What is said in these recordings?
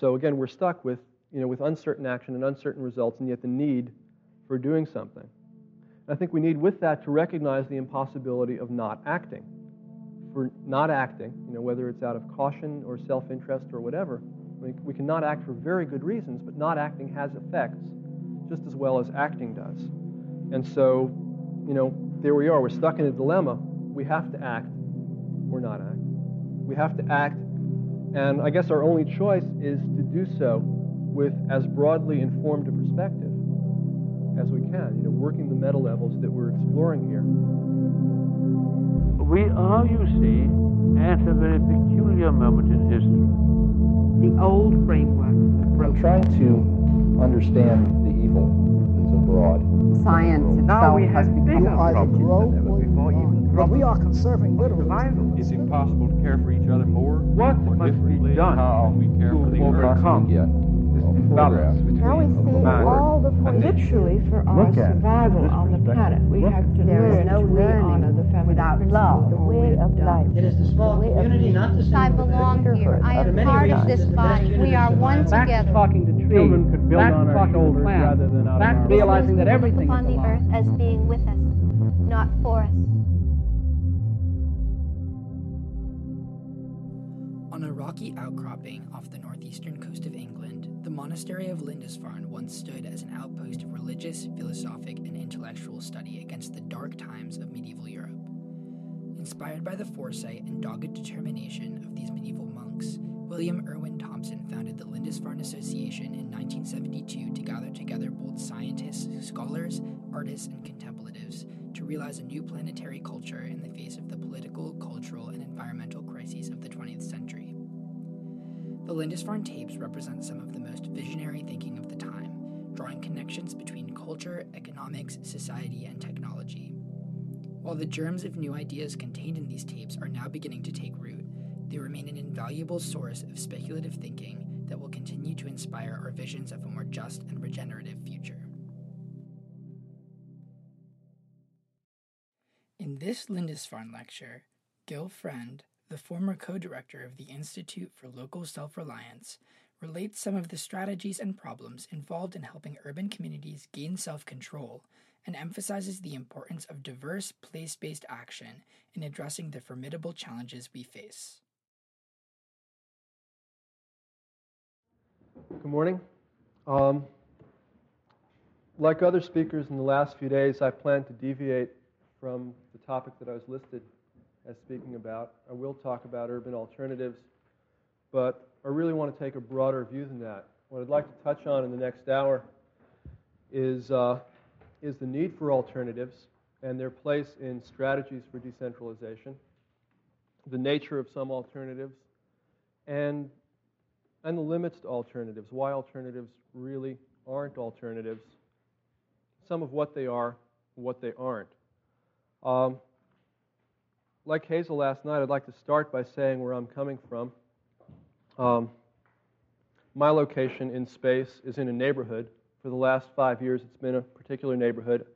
So again, we're stuck with, you know, with uncertain action and uncertain results, and yet the need for doing something. And I think we need with that to recognize the impossibility of not acting. For not acting, you know, whether it's out of caution or self-interest or whatever, we, we cannot act for very good reasons, but not acting has effects just as well as acting does. And so, you know, there we are. We're stuck in a dilemma. We have to act or not act. We have to act, and I guess our only choice is to do so with as broadly informed a perspective as we can, you know, working the meta levels that we're exploring here. We are, you see, at a very peculiar moment in history. The old framework I'm trying to understand the evil that's abroad. Science Now itself we has have become bigger a problems problem. Than ever before, But we are conserving of literally. It's impossible to care for each other more. What or must be done than we care for the to earth. overcome Yet. this Well, imbalance photograph. between Now we see all the and Literally, for our Look at it survival on the planet, we Look. have to There is learn no to learning honor the feminine without love. The way of life. It is the small The way community, not the I belong here. I For am many part of this it's the best body. We are one. Back to together. talking to trees. Children could build Back on our shoulders rather than out of our realizing that everything upon is the earth as being with us, not for us. On a rocky outcropping off the northeastern coast of England, the monastery of Lindisfarne once stood as an outpost of religious, philosophic, and intellectual study against the dark times of medieval Europe. Inspired by the foresight and dogged determination of these medieval monks, William Irwin Thompson founded the Lindisfarne Association in 1972 to gather together both scientists, scholars, artists, and contemplatives to realize a new planetary culture in the face of the political, cultural, and environmental crises of the 20th century. The Lindisfarne tapes represent some of the most visionary thinking of the time, drawing connections between culture, economics, society, and technology. While the germs of new ideas contained in these tapes are now beginning to take root, they remain an invaluable source of speculative thinking that will continue to inspire our visions of a more just and regenerative future. In this Lindisfarne lecture, Gil Friend, the former co director of the Institute for Local Self Reliance, relates some of the strategies and problems involved in helping urban communities gain self control and emphasizes the importance of diverse place based action in addressing the formidable challenges we face. Good morning. Um, like other speakers in the last few days, I plan to deviate from the topic that I was listed as speaking about. I will talk about urban alternatives, but I really want to take a broader view than that. What I'd like to touch on in the next hour is, uh, is the need for alternatives and their place in strategies for decentralization, the nature of some alternatives, and and the limits to alternatives, why alternatives really aren't alternatives, some of what they are, what they aren't. Um, like Hazel last night, I'd like to start by saying where I'm coming from. Um, my location in space is in a neighborhood. For the last five years, it's been a particular neighborhood,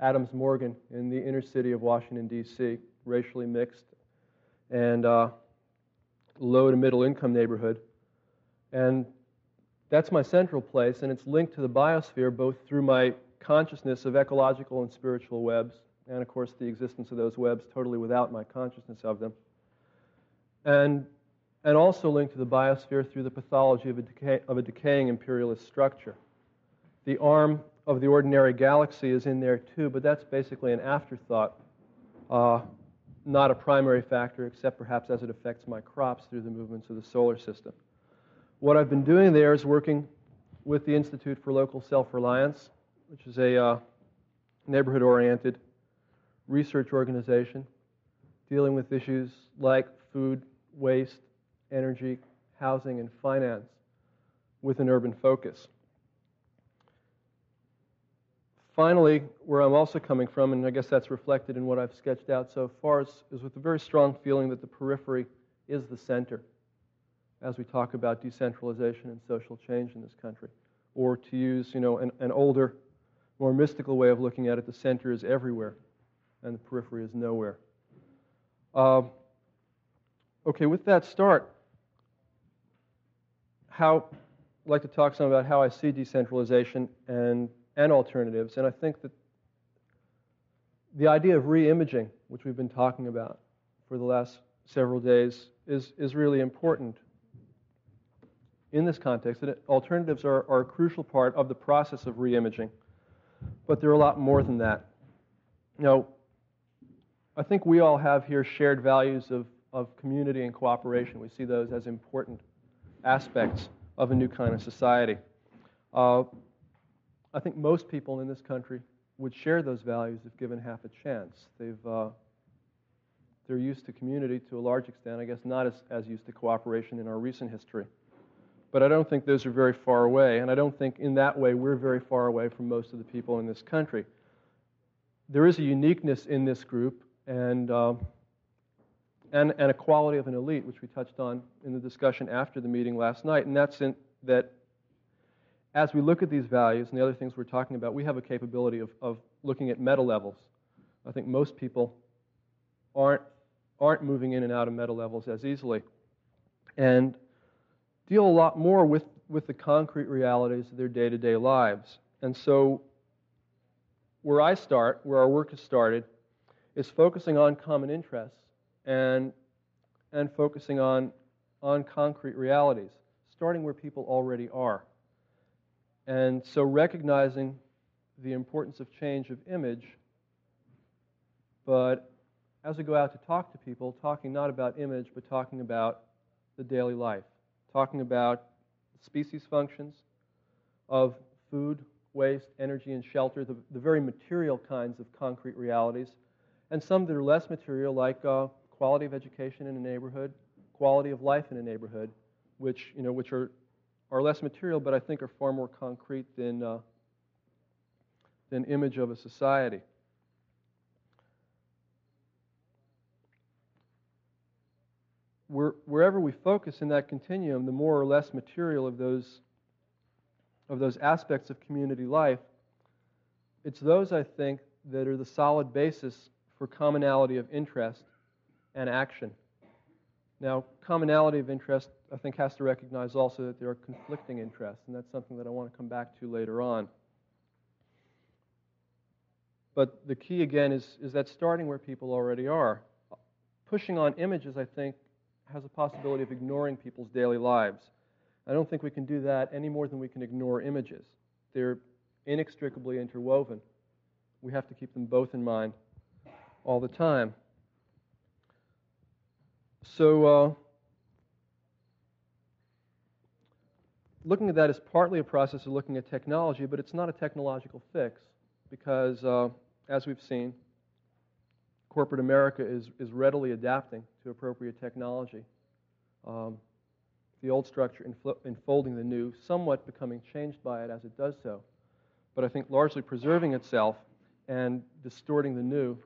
Adams Morgan, in the inner city of Washington, D.C., racially mixed and uh, low to middle income neighborhood. And that's my central place, and it's linked to the biosphere both through my consciousness of ecological and spiritual webs, and of course the existence of those webs totally without my consciousness of them. And, and also linked to the biosphere through the pathology of a, decay, of a decaying imperialist structure. The arm of the ordinary galaxy is in there too, but that's basically an afterthought, uh, not a primary factor, except perhaps as it affects my crops through the movements of the solar system. What I've been doing there is working with the Institute for Local Self Reliance, which is a uh, neighborhood oriented research organization dealing with issues like food, waste, energy, housing, and finance with an urban focus. Finally, where I'm also coming from, and I guess that's reflected in what I've sketched out so far, is, is with a very strong feeling that the periphery is the center as we talk about decentralization and social change in this country. Or to use, you know, an, an older, more mystical way of looking at it, the center is everywhere and the periphery is nowhere. Uh, okay, with that start, how I'd like to talk some about how I see decentralization and and alternatives, and I think that the idea of re-imaging, which we've been talking about for the last several days, is is really important in this context. That alternatives are, are a crucial part of the process of re-imaging, but they're a lot more than that. Now, I think we all have here shared values of, of community and cooperation. We see those as important aspects of a new kind of society. Uh, I think most people in this country would share those values if given half a chance. They've, uh, they're used to community to a large extent, I guess not as, as used to cooperation in our recent history. But I don't think those are very far away, and I don't think in that way we're very far away from most of the people in this country. There is a uniqueness in this group and, uh, and, and a quality of an elite, which we touched on in the discussion after the meeting last night, and that's in, that as we look at these values and the other things we're talking about, we have a capability of, of looking at meta levels. I think most people aren't, aren't moving in and out of meta levels as easily. And deal a lot more with, with the concrete realities of their day to day lives. And so, where I start, where our work has started, is focusing on common interests and, and focusing on, on concrete realities, starting where people already are. And so recognizing the importance of change of image, but as we go out to talk to people, talking not about image, but talking about the daily life, talking about species functions of food, waste, energy, and shelter, the, the very material kinds of concrete realities, and some that are less material, like uh, quality of education in a neighborhood, quality of life in a neighborhood, which, you know, which are are less material, but I think are far more concrete than, uh, than image of a society. Where, wherever we focus in that continuum, the more or less material of those, of those aspects of community life, it's those, I think, that are the solid basis for commonality of interest and action. Now, commonality of interest, I think, has to recognize also that there are conflicting interests, and that's something that I want to come back to later on. But the key, again, is, is that starting where people already are. Pushing on images, I think, has a possibility of ignoring people's daily lives. I don't think we can do that any more than we can ignore images. They're inextricably interwoven. We have to keep them both in mind all the time. So, uh, looking at that is partly a process of looking at technology, but it's not a technological fix because, uh, as we've seen, corporate America is, is readily adapting to appropriate technology. Um, the old structure enfolding the new, somewhat becoming changed by it as it does so, but I think largely preserving itself and distorting the new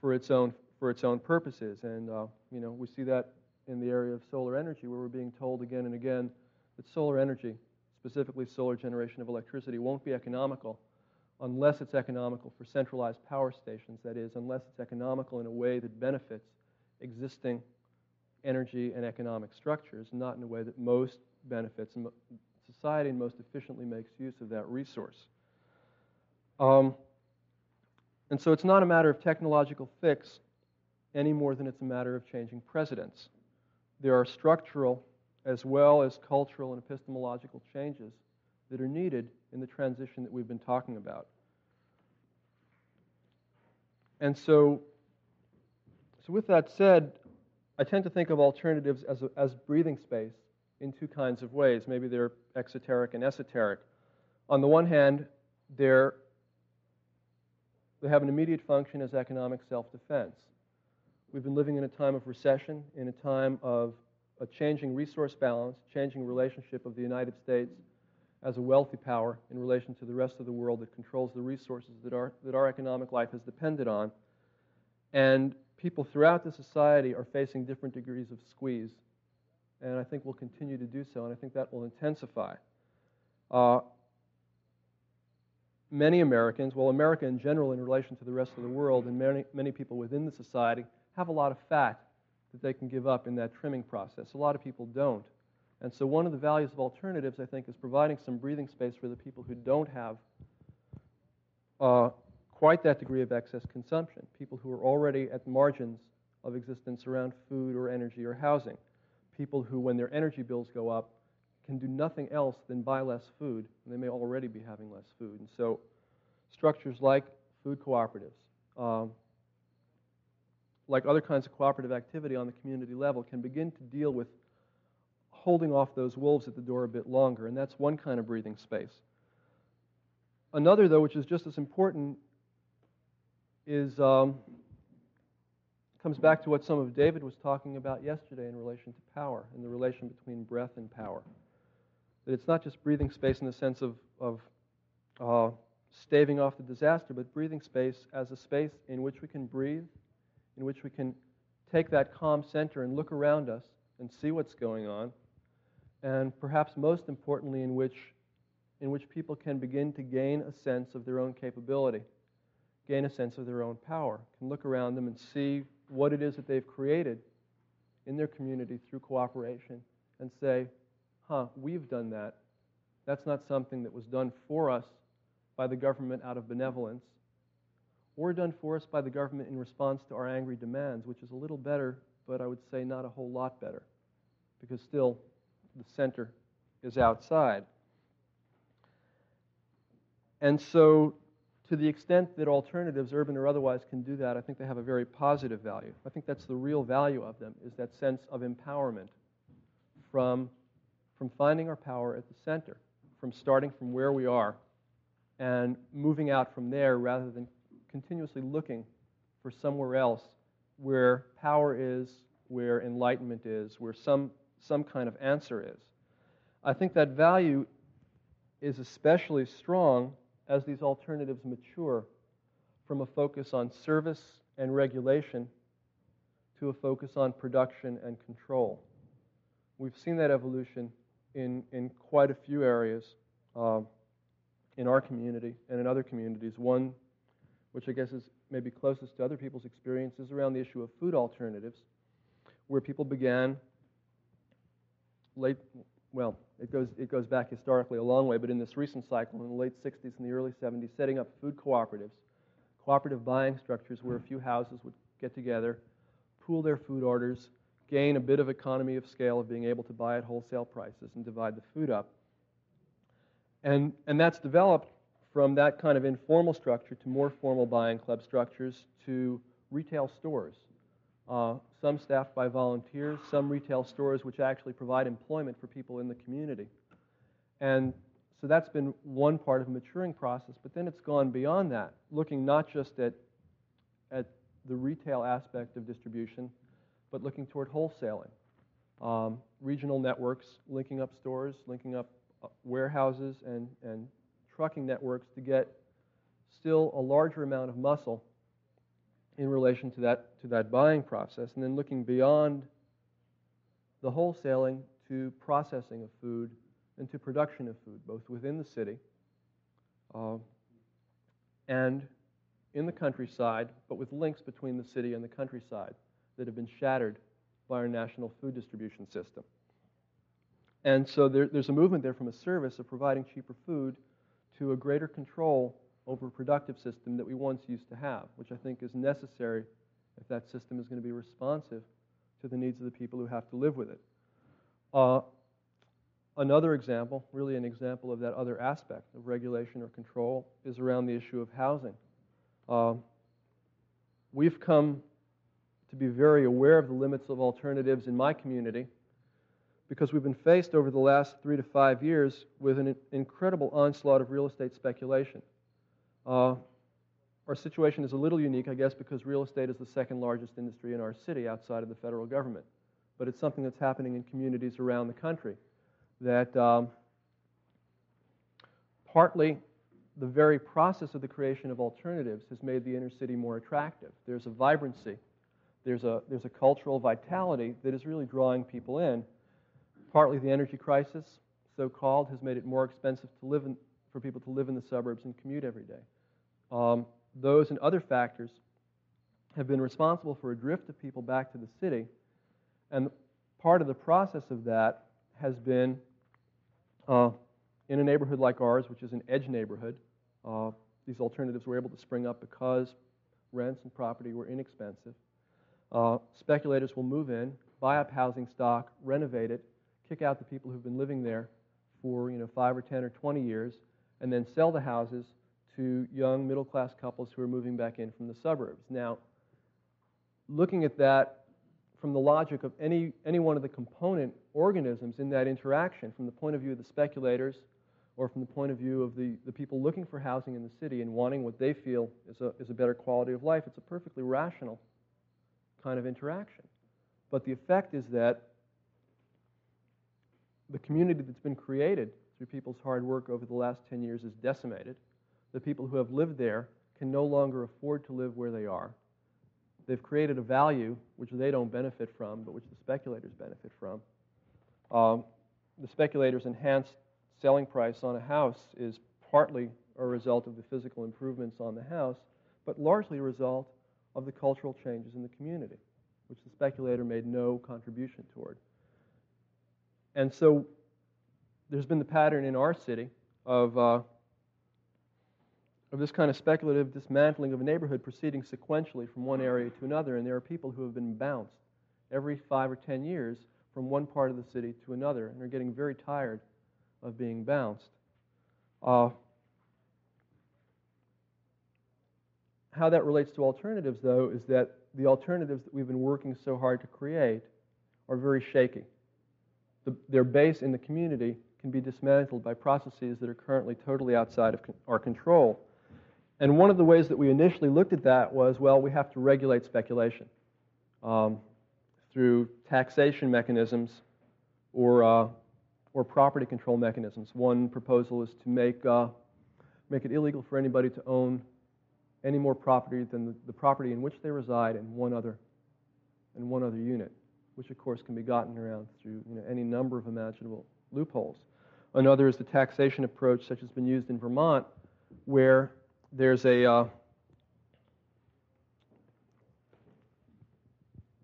for its own for its own purposes. And, uh, you know, we see that in the area of solar energy, where we're being told again and again that solar energy, specifically solar generation of electricity, won't be economical unless it's economical for centralized power stations, that is, unless it's economical in a way that benefits existing energy and economic structures, not in a way that most benefits society and most efficiently makes use of that resource. Um, and so it's not a matter of technological fix any more than it's a matter of changing precedents. There are structural as well as cultural and epistemological changes that are needed in the transition that we've been talking about. And so, so with that said, I tend to think of alternatives as, a, as breathing space in two kinds of ways. Maybe they're exoteric and esoteric. On the one hand, they're, they have an immediate function as economic self defense. We've been living in a time of recession, in a time of a changing resource balance, changing relationship of the United States as a wealthy power in relation to the rest of the world that controls the resources that our, that our economic life has depended on. And people throughout the society are facing different degrees of squeeze. And I think we'll continue to do so, and I think that will intensify. Uh, many Americans, well, America in general in relation to the rest of the world, and many, many people within the society, have a lot of fat that they can give up in that trimming process. A lot of people don't. And so, one of the values of alternatives, I think, is providing some breathing space for the people who don't have uh, quite that degree of excess consumption, people who are already at margins of existence around food or energy or housing, people who, when their energy bills go up, can do nothing else than buy less food, and they may already be having less food. And so, structures like food cooperatives, um, like other kinds of cooperative activity on the community level, can begin to deal with holding off those wolves at the door a bit longer, and that's one kind of breathing space. Another, though, which is just as important, is um, comes back to what some of David was talking about yesterday in relation to power and the relation between breath and power. That it's not just breathing space in the sense of, of uh, staving off the disaster, but breathing space as a space in which we can breathe, in which we can take that calm center and look around us and see what's going on, and perhaps most importantly, in which, in which people can begin to gain a sense of their own capability, gain a sense of their own power, can look around them and see what it is that they've created in their community through cooperation and say, huh, we've done that. That's not something that was done for us by the government out of benevolence or done for us by the government in response to our angry demands, which is a little better, but I would say not a whole lot better, because still the center is outside. And so, to the extent that alternatives, urban or otherwise, can do that, I think they have a very positive value. I think that's the real value of them, is that sense of empowerment from, from finding our power at the center, from starting from where we are and moving out from there rather than continuously looking for somewhere else where power is, where enlightenment is, where some, some kind of answer is. I think that value is especially strong as these alternatives mature from a focus on service and regulation to a focus on production and control. We've seen that evolution in, in quite a few areas uh, in our community and in other communities. One, which I guess is maybe closest to other people's experiences, around the issue of food alternatives, where people began late, well, it goes, it goes back historically a long way, but in this recent cycle, in the late 60s and the early 70s, setting up food cooperatives, cooperative buying structures where a few houses would get together, pool their food orders, gain a bit of economy of scale of being able to buy at wholesale prices and divide the food up. And, and that's developed from that kind of informal structure to more formal buying club structures to retail stores. Uh, some staffed by volunteers, some retail stores which actually provide employment for people in the community. And so that's been one part of a maturing process, but then it's gone beyond that, looking not just at, at the retail aspect of distribution, but looking toward wholesaling. Um, regional networks linking up stores, linking up uh, warehouses and, and trucking networks to get still a larger amount of muscle in relation to that, to that buying process, and then looking beyond the wholesaling to processing of food and to production of food, both within the city uh, and in the countryside, but with links between the city and the countryside that have been shattered by our national food distribution system. And so there, there's a movement there from a service of providing cheaper food to a greater control over a productive system that we once used to have, which I think is necessary if that system is going to be responsive to the needs of the people who have to live with it. Uh, another example, really an example of that other aspect of regulation or control, is around the issue of housing. Uh, we've come to be very aware of the limits of alternatives in my community because we've been faced over the last three to five years with an incredible onslaught of real estate speculation. Uh, our situation is a little unique, I guess, because real estate is the second largest industry in our city outside of the federal government. But it's something that's happening in communities around the country. That um, partly the very process of the creation of alternatives has made the inner city more attractive. There's a vibrancy, there's a, there's a cultural vitality that is really drawing people in. Partly the energy crisis, so called, has made it more expensive to live in, for people to live in the suburbs and commute every day. Um, those and other factors have been responsible for a drift of people back to the city. And part of the process of that has been uh, in a neighborhood like ours, which is an edge neighborhood. Uh, these alternatives were able to spring up because rents and property were inexpensive. Uh, speculators will move in, buy up housing stock, renovate it, kick out the people who've been living there for you know five or ten or twenty years, and then sell the houses to young middle class couples who are moving back in from the suburbs. Now, looking at that from the logic of any, any one of the component organisms in that interaction, from the point of view of the speculators or from the point of view of the, the people looking for housing in the city and wanting what they feel is a, is a better quality of life, it's a perfectly rational kind of interaction. But the effect is that the community that's been created through people's hard work over the last 10 years is decimated. The people who have lived there can no longer afford to live where they are. They've created a value which they don't benefit from, but which the speculators benefit from. Um, the speculators' enhanced selling price on a house is partly a result of the physical improvements on the house, but largely a result of the cultural changes in the community, which the speculator made no contribution toward. And so there's been the pattern in our city of, uh, of this kind of speculative dismantling of a neighborhood proceeding sequentially from one area to another, and there are people who have been bounced every five or ten years from one part of the city to another, and are getting very tired of being bounced. Uh, how that relates to alternatives, though, is that the alternatives that we've been working so hard to create are very shaky. The, their base in the community can be dismantled by processes that are currently totally outside of con- our control. And one of the ways that we initially looked at that was well, we have to regulate speculation um, through taxation mechanisms or, uh, or property control mechanisms. One proposal is to make, uh, make it illegal for anybody to own any more property than the, the property in which they reside in one other, in one other unit, which of course can be gotten around through you know, any number of imaginable loopholes. Another is the taxation approach, such as has been used in Vermont, where there's a, uh,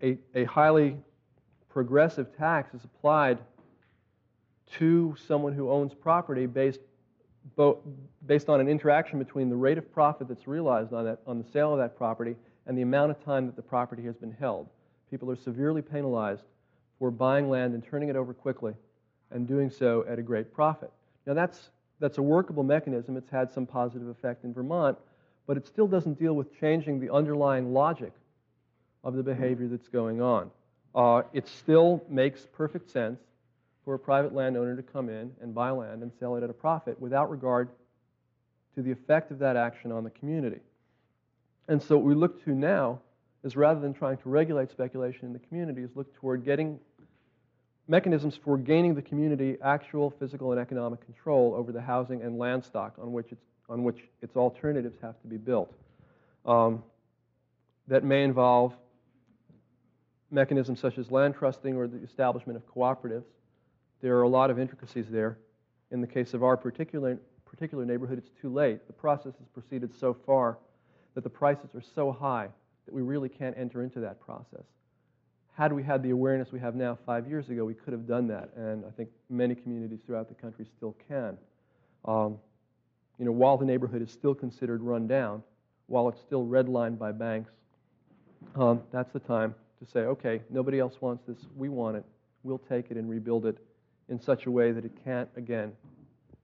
a, a highly progressive tax is applied to someone who owns property based based on an interaction between the rate of profit that's realized on, that, on the sale of that property and the amount of time that the property has been held. People are severely penalized for buying land and turning it over quickly and doing so at a great profit. Now, that's, that's a workable mechanism. It's had some positive effect in Vermont, but it still doesn't deal with changing the underlying logic of the behavior that's going on. Uh, it still makes perfect sense for a private landowner to come in and buy land and sell it at a profit without regard to the effect of that action on the community. And so what we look to now is rather than trying to regulate speculation in the community, is look toward getting mechanisms for gaining the community actual physical and economic control over the housing and land stock on which its, on which its alternatives have to be built. Um, that may involve mechanisms such as land trusting or the establishment of cooperatives. There are a lot of intricacies there. In the case of our particular, particular neighborhood, it's too late. The process has proceeded so far that the prices are so high that we really can't enter into that process. Had we had the awareness we have now five years ago, we could have done that, and I think many communities throughout the country still can. Um, you know, while the neighborhood is still considered run down, while it's still redlined by banks, um, that's the time to say, okay, nobody else wants this, we want it, we'll take it and rebuild it in such a way that it can't, again,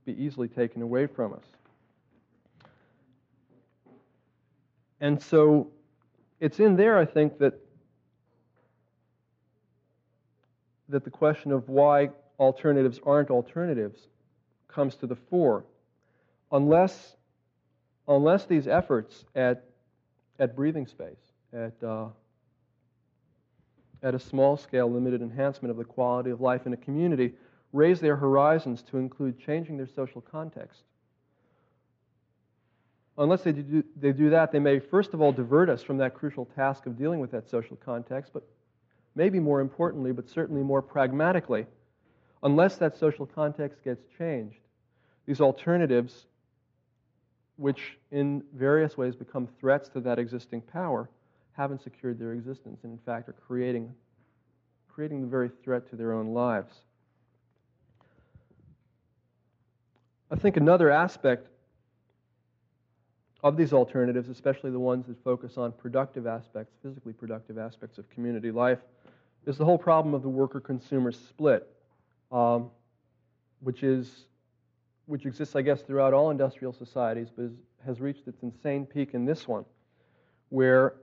be easily taken away from us. And so it's in there, I think, that that the question of why alternatives aren't alternatives comes to the fore. Unless, unless these efforts at, at breathing space, at, uh, at a small scale limited enhancement of the quality of life in a community, raise their horizons to include changing their social context. Unless they do, they do that, they may first of all divert us from that crucial task of dealing with that social context, but maybe more importantly, but certainly more pragmatically, unless that social context gets changed, these alternatives, which in various ways become threats to that existing power, haven't secured their existence and, in fact, are creating, creating the very threat to their own lives. I think another aspect of these alternatives, especially the ones that focus on productive aspects, physically productive aspects of community life, is the whole problem of the worker consumer split, um, which, is, which exists, I guess, throughout all industrial societies, but is, has reached its insane peak in this one, where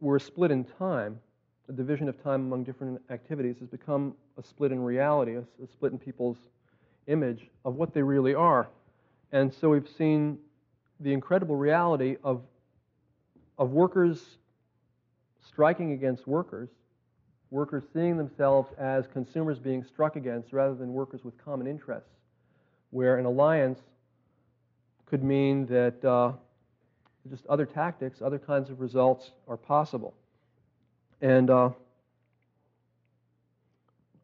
we're split in time. The division of time among different activities has become a split in reality, a, a split in people's image of what they really are. And so we've seen the incredible reality of, of workers striking against workers, workers seeing themselves as consumers being struck against rather than workers with common interests, where an alliance could mean that uh, just other tactics, other kinds of results are possible. And uh,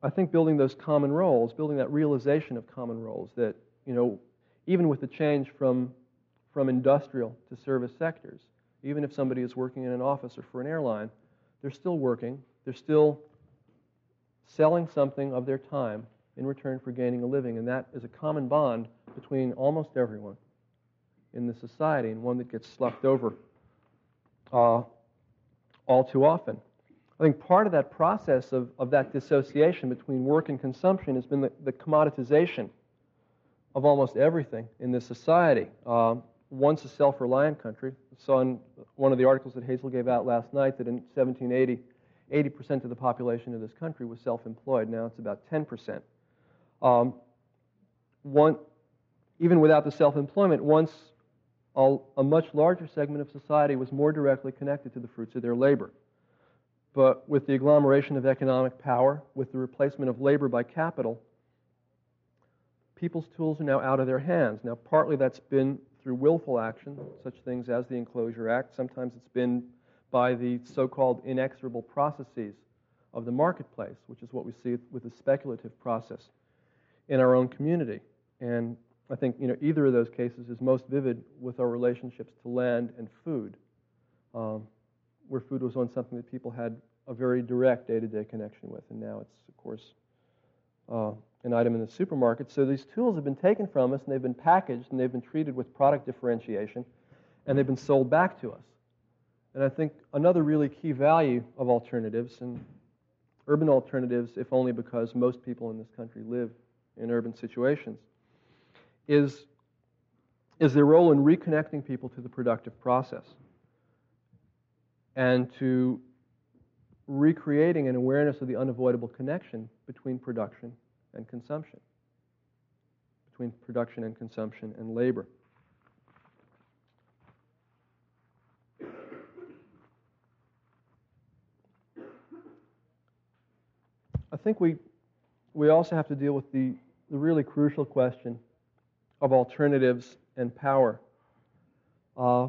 I think building those common roles, building that realization of common roles, that, you know, even with the change from, from industrial to service sectors, even if somebody is working in an office or for an airline, they're still working, they're still selling something of their time in return for gaining a living, and that is a common bond between almost everyone in the society and one that gets sloughed over uh, all too often. I think part of that process of, of that dissociation between work and consumption has been the, the commoditization of almost everything in this society. Uh, once a self reliant country, I saw in one of the articles that Hazel gave out last night that in 1780, 80% of the population of this country was self employed. Now it's about 10%. Um, one, even without the self employment, once a, a much larger segment of society was more directly connected to the fruits of their labor. But with the agglomeration of economic power, with the replacement of labor by capital, people's tools are now out of their hands. Now, partly that's been through willful action, such things as the Enclosure Act. Sometimes it's been by the so called inexorable processes of the marketplace, which is what we see with the speculative process in our own community. And I think you know, either of those cases is most vivid with our relationships to land and food, um, where food was once something that people had a very direct day to day connection with, and now it's, of course, uh, an item in the supermarket. So these tools have been taken from us and they've been packaged and they've been treated with product differentiation and they've been sold back to us. And I think another really key value of alternatives, and urban alternatives, if only because most people in this country live in urban situations, is, is their role in reconnecting people to the productive process and to recreating an awareness of the unavoidable connection between production and consumption, between production and consumption and labor. I think we, we also have to deal with the, the really crucial question of alternatives and power. Uh,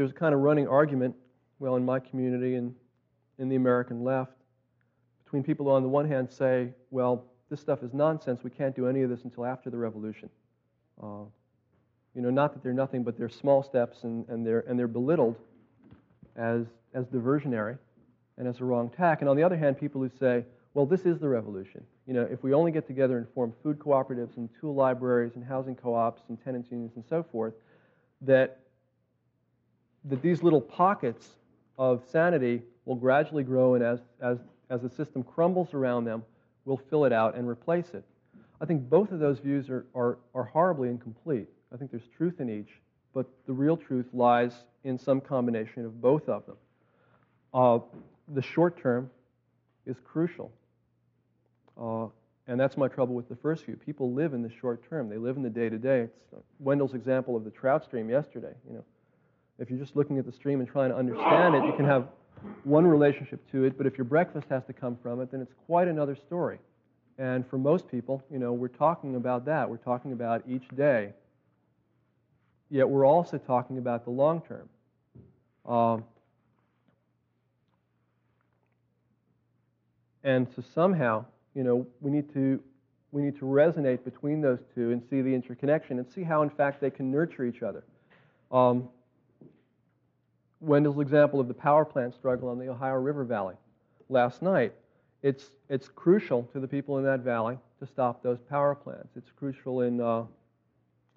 there's a kind of running argument, well, in my community and in the American left, between people who, on the one hand, say, well, this stuff is nonsense, we can't do any of this until after the revolution. Uh, you know, not that they're nothing, but they're small steps and, and, they're, and they're belittled as, as diversionary and as a wrong tack. And on the other hand, people who say, well, this is the revolution. You know, if we only get together and form food cooperatives and tool libraries and housing co-ops and tenants unions and so forth, that, that these little pockets of sanity will gradually grow and as, as, as the system crumbles around them, we'll fill it out and replace it. I think both of those views are, are, are horribly incomplete. I think there's truth in each, but the real truth lies in some combination of both of them. Uh, the short term is crucial. Uh, and that's my trouble with the first view. People live in the short term. They live in the day to day. It's Wendell's example of the trout stream yesterday. You know, if you're just looking at the stream and trying to understand it, you can have one relationship to it. But if your breakfast has to come from it, then it's quite another story. And for most people, you know, we're talking about that. We're talking about each day. Yet we're also talking about the long term. Um, and so somehow you know, we need to we need to resonate between those two and see the interconnection and see how, in fact, they can nurture each other. Um, Wendell's example of the power plant struggle on the Ohio River Valley last night. It's, it's crucial to the people in that valley to stop those power plants. It's crucial in, uh,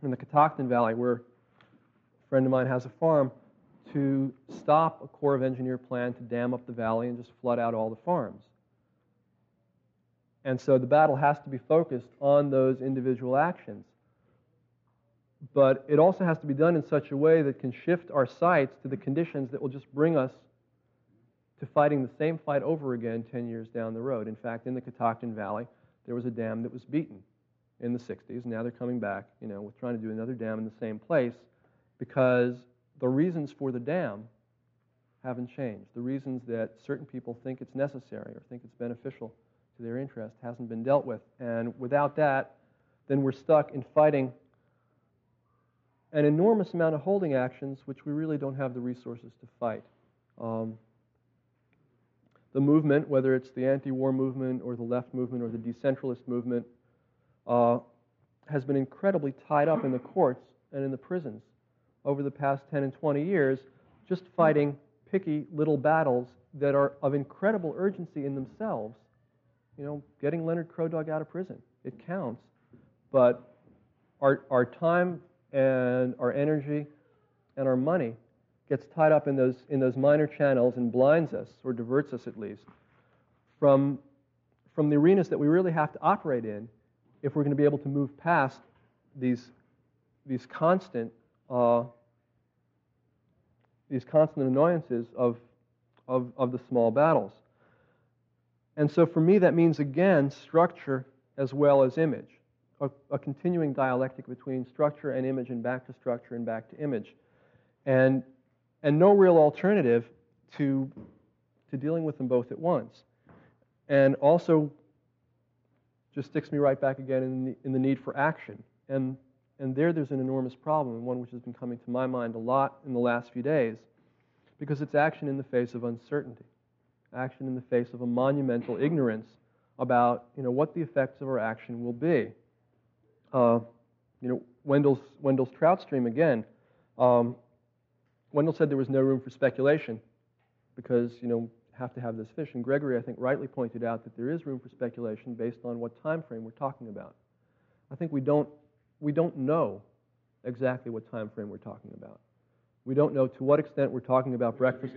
in the Catoctin Valley, where a friend of mine has a farm, to stop a Corps of Engineer plan to dam up the valley and just flood out all the farms. And so the battle has to be focused on those individual actions. But it also has to be done in such a way that can shift our sights to the conditions that will just bring us to fighting the same fight over again 10 years down the road. In fact, in the Catoctin Valley, there was a dam that was beaten in the 60s. Now they're coming back, you know, with trying to do another dam in the same place because the reasons for the dam haven't changed. The reasons that certain people think it's necessary or think it's beneficial to their interest hasn't been dealt with. And without that, then we're stuck in fighting an enormous amount of holding actions which we really don't have the resources to fight. Um, the movement, whether it's the anti war movement or the left movement or the decentralist movement, uh, has been incredibly tied up in the courts and in the prisons over the past 10 and 20 years, just fighting picky little battles that are of incredible urgency in themselves. You know, getting Leonard Crow Dog out of prison, it counts. But our, our time and our energy and our money gets tied up in those, in those minor channels and blinds us, or diverts us at least, from, from the arenas that we really have to operate in if we're going to be able to move past these, these constant uh, these constant annoyances of, of, of the small battles. And so for me, that means again structure as well as image, a, a, continuing dialectic between structure and image, and back to structure and back to image. And, and no real alternative to, to dealing with them both at once. And also just sticks me right back again in the, in the need for action. And and there, there's an enormous problem, one which has been coming to my mind a lot in the last few days, because it's action in the face of uncertainty, action in the face of a monumental ignorance about you know, what the effects of our action will be. Uh, you know, Wendell's, Wendell's trout stream again. Um, Wendell said there was no room for speculation because you know have to have this fish. And Gregory, I think, rightly pointed out that there is room for speculation based on what time frame we're talking about. I think we don't we don't know exactly what time frame we're talking about. We don't know to what extent we're talking about breakfast.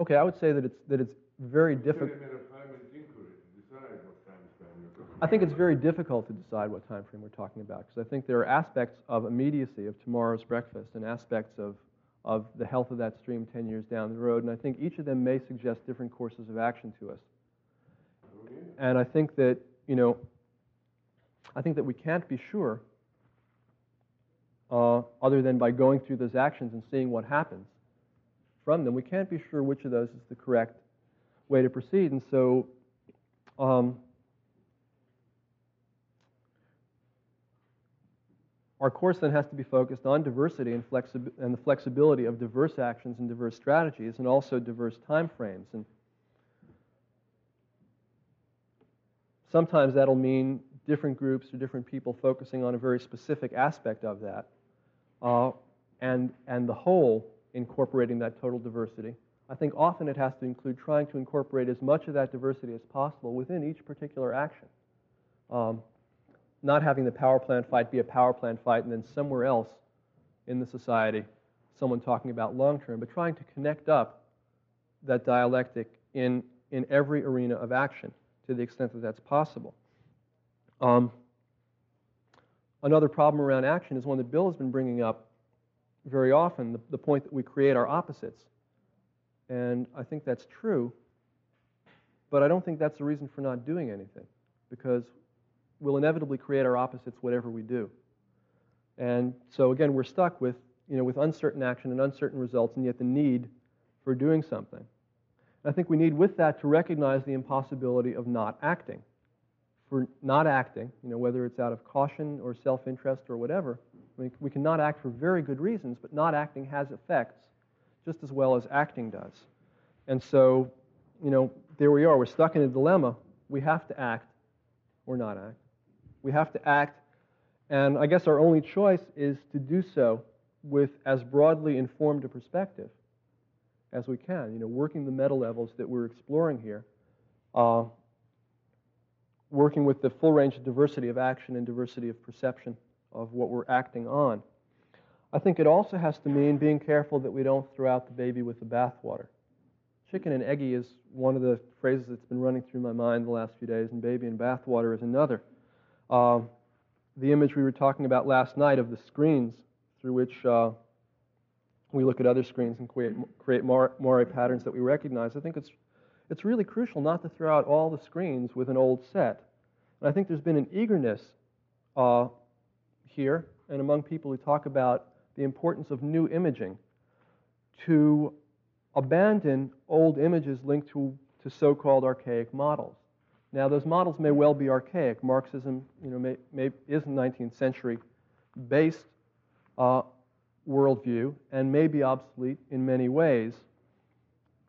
Okay, I would say that it's that it's very difficult. I think it's very difficult to decide what time frame we're talking about because I think there are aspects of immediacy of tomorrow's breakfast and aspects of of the health of that stream 10 years down the road, and I think each of them may suggest different courses of action to us. And I think that, you know, I think that we can't be sure uh, other than by going through those actions and seeing what happens from them. We can't be sure which of those is the correct way to proceed. And so, um, our course then has to be focused on diversity and, flexi- and the flexibility of diverse actions and diverse strategies and also diverse time frames. And Sometimes that'll mean different groups or different people focusing on a very specific aspect of that, uh, and, and the whole incorporating that total diversity. I think often it has to include trying to incorporate as much of that diversity as possible within each particular action. Um, not having the power plant fight be a power plant fight and then somewhere else in the society someone talking about long term, but trying to connect up that dialectic in, in every arena of action to the extent that that's possible. Um, another problem around action is one that Bill has been bringing up very often the, the point that we create our opposites. And I think that's true, but I don't think that's the reason for not doing anything, because we'll inevitably create our opposites whatever we do. And so again, we're stuck with, you know, with uncertain action and uncertain results, and yet the need for doing something. I think we need with that to recognize the impossibility of not acting. For not acting, you know, whether it's out of caution or self-interest or whatever, we, we cannot act for very good reasons, but not acting has effects just as well as acting does. And so, you know, there we are. We're stuck in a dilemma. We have to act or not act. We have to act, and I guess our only choice is to do so with as broadly informed a perspective as we can. You know, working the meta levels that we're exploring here, uh, working with the full range of diversity of action and diversity of perception of what we're acting on. I think it also has to mean being careful that we don't throw out the baby with the bathwater. Chicken and eggy is one of the phrases that's been running through my mind the last few days, and baby and bathwater is another. Uh, the image we were talking about last night of the screens through which uh, we look at other screens and create, create moire patterns that we recognize, I think it's, it's really crucial not to throw out all the screens with an old set. And I think there's been an eagerness uh, here and among people who talk about the importance of new imaging to abandon old images linked to, to so called archaic models. Now, those models may well be archaic. Marxism you know, may, may, is a 19th century based uh, worldview and may be obsolete in many ways,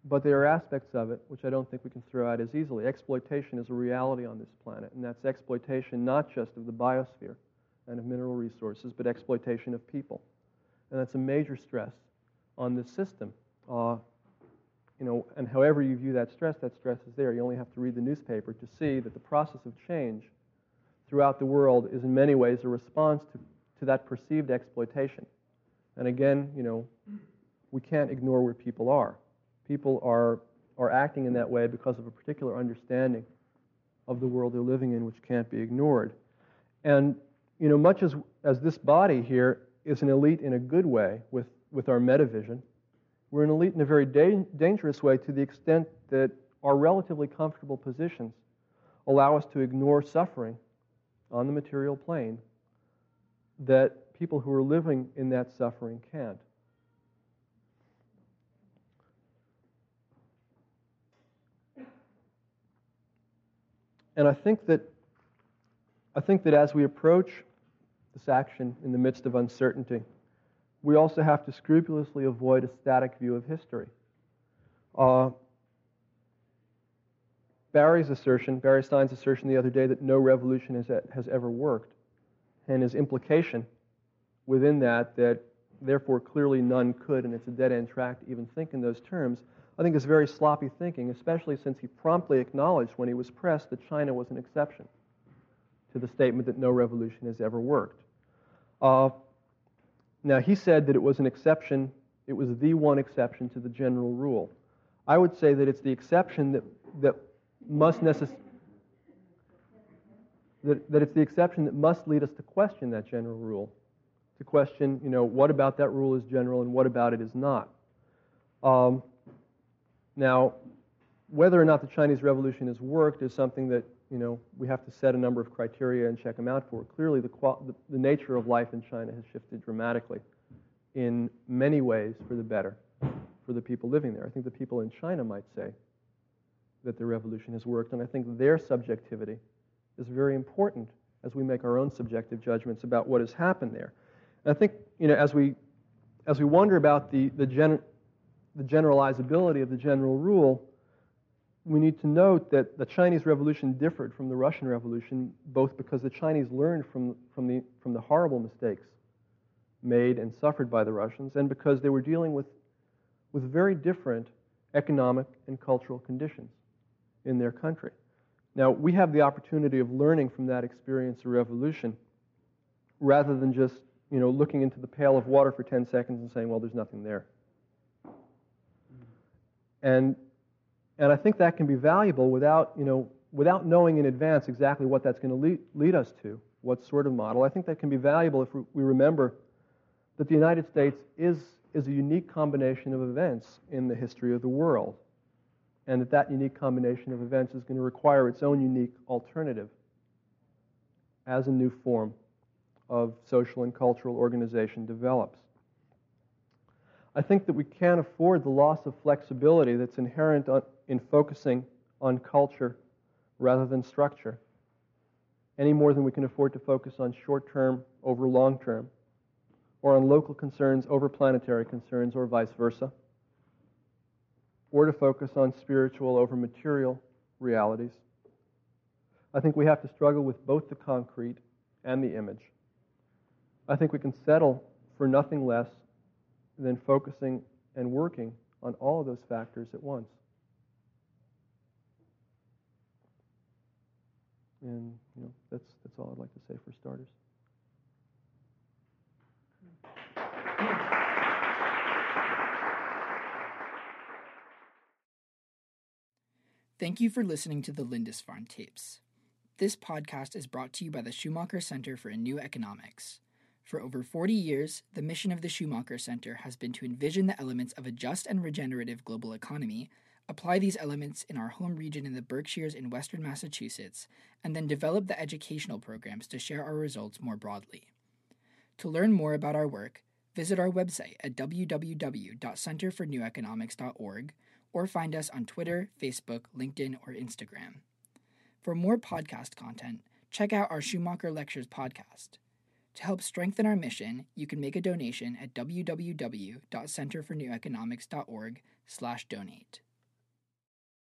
but there are aspects of it which I don't think we can throw out as easily. Exploitation is a reality on this planet, and that's exploitation not just of the biosphere and of mineral resources, but exploitation of people. And that's a major stress on this system. Uh, you know, and however you view that stress, that stress is there. You only have to read the newspaper to see that the process of change throughout the world is in many ways a response to, to that perceived exploitation. And again, you know, we can't ignore where people are. People are, are acting in that way because of a particular understanding of the world they're living in, which can't be ignored. And, you know, much as, as this body here is an elite in a good way with, with our metavision, we're an elite in a very da- dangerous way to the extent that our relatively comfortable positions allow us to ignore suffering on the material plane that people who are living in that suffering can't. And I think that I think that as we approach this action in the midst of uncertainty, we also have to scrupulously avoid a static view of history. Uh, Barry's assertion, Barry Stein's assertion the other day that no revolution has, has ever worked, and his implication within that that therefore clearly none could, and it's a dead end track to even think in those terms, I think is very sloppy thinking, especially since he promptly acknowledged when he was pressed that China was an exception to the statement that no revolution has ever worked. Uh, now, he said that it was an exception, it was the one exception to the general rule. I would say that it's the exception that, that must necessarily. That, that it's the exception that must lead us to question that general rule, to question, you know, what about that rule is general and what about it is not. Um, now, whether or not the Chinese Revolution has worked is something that you know we have to set a number of criteria and check them out for. Clearly, the, the, the nature of life in China has shifted dramatically, in many ways for the better, for the people living there. I think the people in China might say that the revolution has worked, and I think their subjectivity is very important as we make our own subjective judgments about what has happened there. And I think you know as we as we wonder about the the, gen, the generalizability of the general rule we need to note that the Chinese Revolution differed from the Russian Revolution, both because the Chinese learned from, from, the, from the horrible mistakes made and suffered by the Russians, and because they were dealing with, with very different economic and cultural conditions in their country. Now, we have the opportunity of learning from that experience of revolution rather than just you know, looking into the pail of water for 10 seconds and saying, well, there's nothing there. And and I think that can be valuable without, you know, without knowing in advance exactly what that's going to lead, lead us to, what sort of model. I think that can be valuable if we remember that the United States is, is a unique combination of events in the history of the world, and that that unique combination of events is going to require its own unique alternative as a new form of social and cultural organization develops. I think that we can't afford the loss of flexibility that's inherent in focusing on culture rather than structure, any more than we can afford to focus on short term over long term, or on local concerns over planetary concerns, or vice versa, or to focus on spiritual over material realities. I think we have to struggle with both the concrete and the image. I think we can settle for nothing less than focusing and working on all of those factors at once. And you know, that's that's all I'd like to say for starters. Thank you for listening to the Lindisfarne tapes. This podcast is brought to you by the Schumacher Center for a New Economics. For over 40 years, the mission of the Schumacher Center has been to envision the elements of a just and regenerative global economy, apply these elements in our home region in the Berkshires in western Massachusetts, and then develop the educational programs to share our results more broadly. To learn more about our work, visit our website at www.centerforneweconomics.org or find us on Twitter, Facebook, LinkedIn, or Instagram. For more podcast content, check out our Schumacher Lectures podcast. To help strengthen our mission, you can make a donation at www.centerforneweconomics.org/donate.